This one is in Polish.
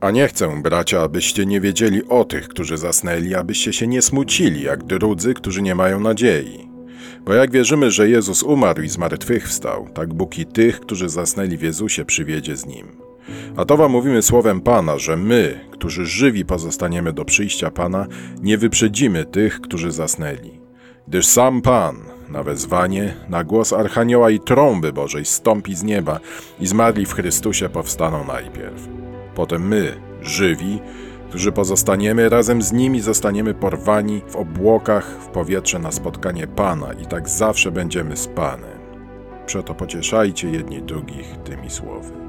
A nie chcę, bracia, abyście nie wiedzieli o tych, którzy zasnęli, abyście się nie smucili, jak drudzy, którzy nie mają nadziei. Bo jak wierzymy, że Jezus umarł i zmartwychwstał, tak Bóg i tych, którzy zasnęli w Jezusie, przywiedzie z Nim. A to wam mówimy słowem Pana, że my, którzy żywi pozostaniemy do przyjścia Pana, nie wyprzedzimy tych, którzy zasnęli. Gdyż sam Pan, na wezwanie, na głos Archanioła i trąby Bożej stąpi z nieba i zmarli w Chrystusie powstaną najpierw. Potem my, żywi, którzy pozostaniemy razem z nimi, zostaniemy porwani w obłokach w powietrze na spotkanie Pana i tak zawsze będziemy z Panem. Przeto pocieszajcie jedni drugich tymi słowy.